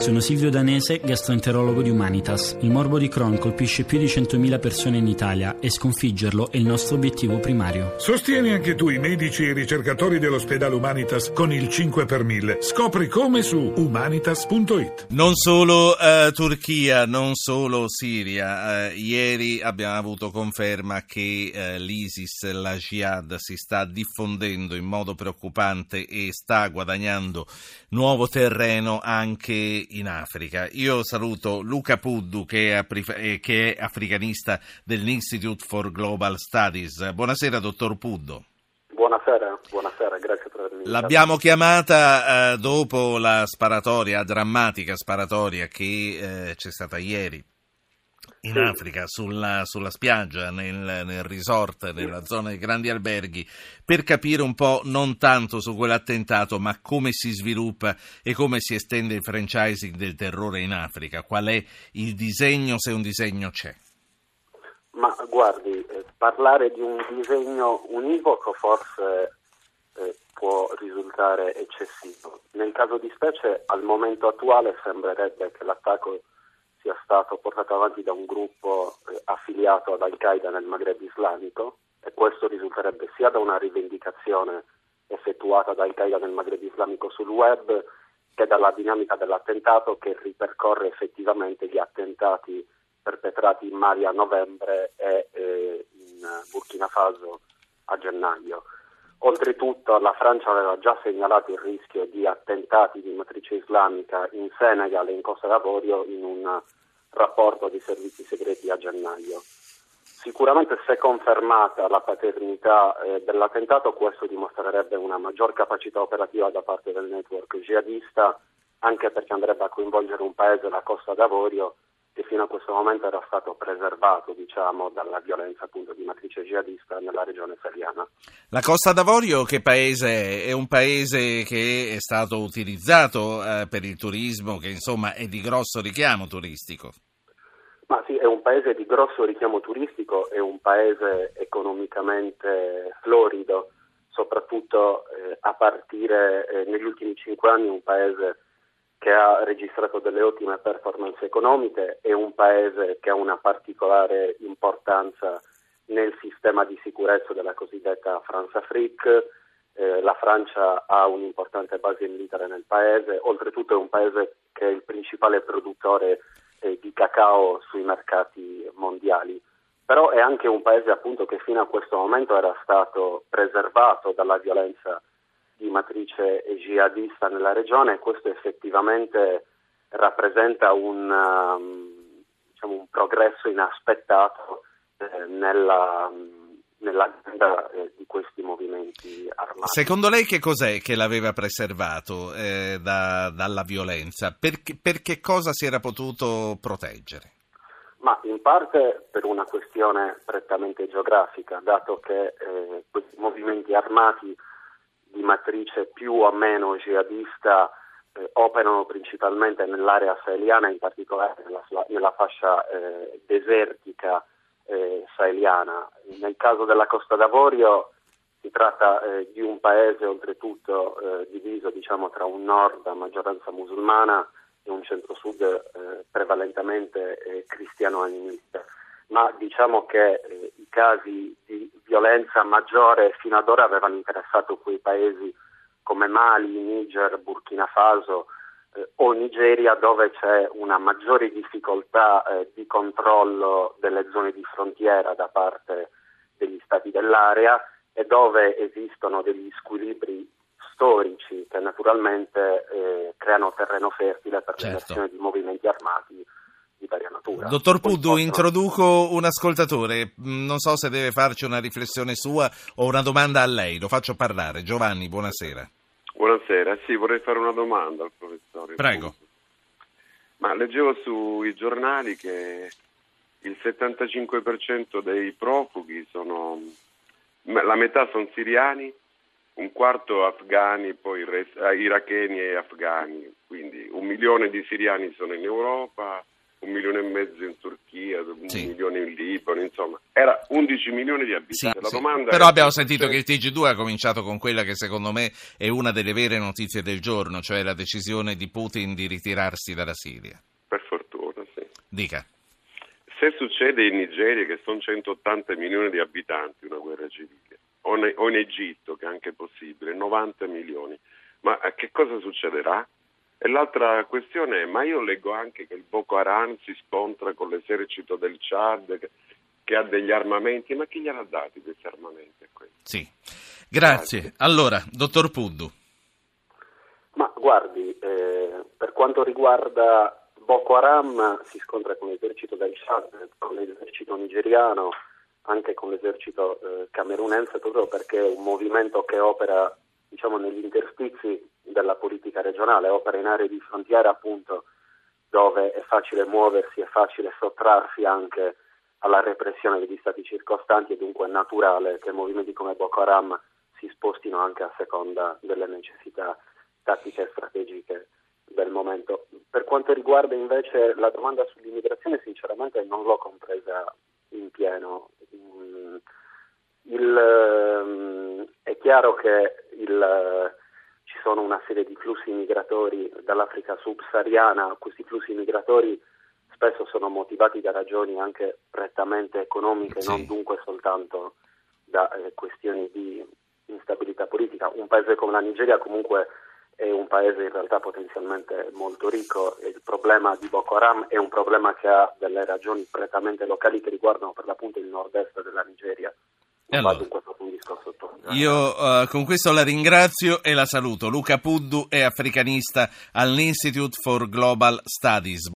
Sono Silvio Danese, gastroenterologo di Humanitas. Il morbo di Crohn colpisce più di 100.000 persone in Italia e sconfiggerlo è il nostro obiettivo primario. Sostieni anche tu i medici e i ricercatori dell'ospedale Humanitas con il 5 per 1000. Scopri come su humanitas.it. Non solo eh, Turchia, non solo Siria. Eh, ieri abbiamo avuto conferma che eh, l'ISIS, la Jihad, si sta diffondendo in modo preoccupante e sta guadagnando nuovo terreno anche in Africa. Io saluto Luca Puddu che è, eh, che è africanista dell'Institute for Global Studies. Buonasera dottor Puddu. Buonasera, buonasera, grazie per avermi L'abbiamo chiamata eh, dopo la sparatoria, drammatica sparatoria che eh, c'è stata ieri in Sì. Africa, sulla, sulla spiaggia, nel, nel resort, nella zona dei grandi alberghi, per capire un po' non tanto su quell'attentato, ma come si sviluppa e come si estende il franchising del terrore in Africa. Qual è il disegno, se un disegno c'è? Ma guardi, eh, parlare di un disegno univoco forse eh, può risultare eccessivo. Nel caso di specie, al momento attuale sembrerebbe che l'attacco sia stato portato avanti da un gruppo eh, affiliato ad Al-Qaeda nel Maghreb islamico e questo risulterebbe sia da una rivendicazione effettuata da Al-Qaeda nel Maghreb islamico sul web che dalla dinamica dell'attentato che ripercorre effettivamente gli attentati perpetrati in Mali a novembre e eh, in Burkina Faso a gennaio. Oltretutto la Francia aveva già segnalato il rischio di attentati di matrice islamica in Senegal e in Costa d'Avorio in un rapporto dei servizi segreti a gennaio. Sicuramente se confermata la paternità eh, dell'attentato questo dimostrerebbe una maggior capacità operativa da parte del network jihadista anche perché andrebbe a coinvolgere un paese, la Costa d'Avorio, che fino a questo momento era stato preservato diciamo, dalla violenza appunto di matrice jihadista nella regione saheliana. La Costa d'Avorio che paese è? È un paese che è stato utilizzato eh, per il turismo, che insomma è di grosso richiamo turistico. Ma sì, è un paese di grosso richiamo turistico, è un paese economicamente florido, soprattutto eh, a partire eh, negli ultimi cinque anni un paese che ha registrato delle ottime performance economiche, è un paese che ha una particolare importanza nel sistema di sicurezza della cosiddetta France-Afrique, eh, la Francia ha un'importante base militare nel paese, oltretutto è un paese che è il principale produttore eh, di cacao sui mercati mondiali, però è anche un paese appunto che fino a questo momento era stato preservato dalla violenza di matrice jihadista nella regione e questo effettivamente rappresenta un, um, diciamo, un progresso inaspettato eh, nella, nell'agenda eh, di questi movimenti armati. Secondo lei che cos'è che l'aveva preservato eh, da- dalla violenza? Per, che- per che cosa si era potuto proteggere? Ma in parte per una questione prettamente geografica, dato che eh, questi movimenti armati di matrice più o meno jihadista eh, operano principalmente nell'area saheliana, in particolare nella, nella fascia eh, desertica eh, saheliana. Nel caso della Costa d'Avorio si tratta eh, di un paese oltretutto eh, diviso diciamo, tra un nord a maggioranza musulmana e un centro-sud eh, prevalentemente cristiano-animista, ma diciamo che eh, i casi di violenza maggiore fino ad ora avevano interessato quei paesi come Mali, Niger, Burkina Faso eh, o Nigeria dove c'è una maggiore difficoltà eh, di controllo delle zone di frontiera da parte degli stati dell'area e dove esistono degli squilibri storici che naturalmente eh, creano terreno fertile per Certo. l'emersione di movimenti armati di varia natura. Dottor Puddu, possono- introduco un ascoltatore, Mm, non so se deve farci una riflessione sua o una domanda a lei, lo faccio parlare. Giovanni, buonasera. Buonasera, sì, vorrei fare una domanda al professore. Prego. Ma leggevo sui giornali che il 75% dei profughi sono, la metà sono siriani, un quarto afghani, poi eh, iracheni e afghani, quindi un milione di siriani sono in Europa, un milione e mezzo in Turchia, un Sì. milione in Libano, insomma, era 11 milioni di Sì, abitanti. La sì. domanda Però è- abbiamo sentito che il TG2 ha cominciato con quella che secondo me è una delle vere notizie del giorno, cioè la decisione di Putin di ritirarsi dalla Siria. Per fortuna, sì. Dica. Se succede in Nigeria, che sono 180 milioni di abitanti, una guerra civile, o, in Egitto, che è anche possibile, 90 milioni, ma a che cosa succederà? E l'altra questione è, ma io leggo anche che il Boko Haram si scontra con l'esercito del Chad, che, che ha degli armamenti, ma chi gliel'ha dati questi armamenti? a quelli? Sì. Grazie. Allora, dottor Puddu. Ma guardi, eh, per quanto riguarda Boko Haram si scontra con l'esercito del Chad, con l'esercito nigeriano, anche con l'esercito eh, camerunense, proprio perché è un movimento che opera diciamo, negli interstizi della politica regionale, opera in aree di frontiera appunto dove è facile muoversi, è facile sottrarsi anche alla repressione degli stati circostanti e dunque è naturale che movimenti come Boko Haram si spostino anche a seconda delle necessità tattiche e strategiche del momento. Per quanto riguarda invece la domanda sull'immigrazione, sinceramente non l'ho compresa in pieno. Mm, il, ehm, è chiaro che il, ci sono una serie di flussi migratori dall'Africa subsahariana, questi flussi migratori spesso sono motivati da ragioni anche prettamente economiche, Sì. non dunque soltanto da eh, questioni di instabilità politica. Un paese come la Nigeria comunque è un paese in realtà potenzialmente molto ricco e il problema di Boko Haram è un problema che ha delle ragioni prettamente locali che riguardano per l'appunto il nord-est della Nigeria. E allora? dunque. Io eh, con questo la ringrazio e la saluto. Luca Puddu è africanista all'Institute for Global Studies.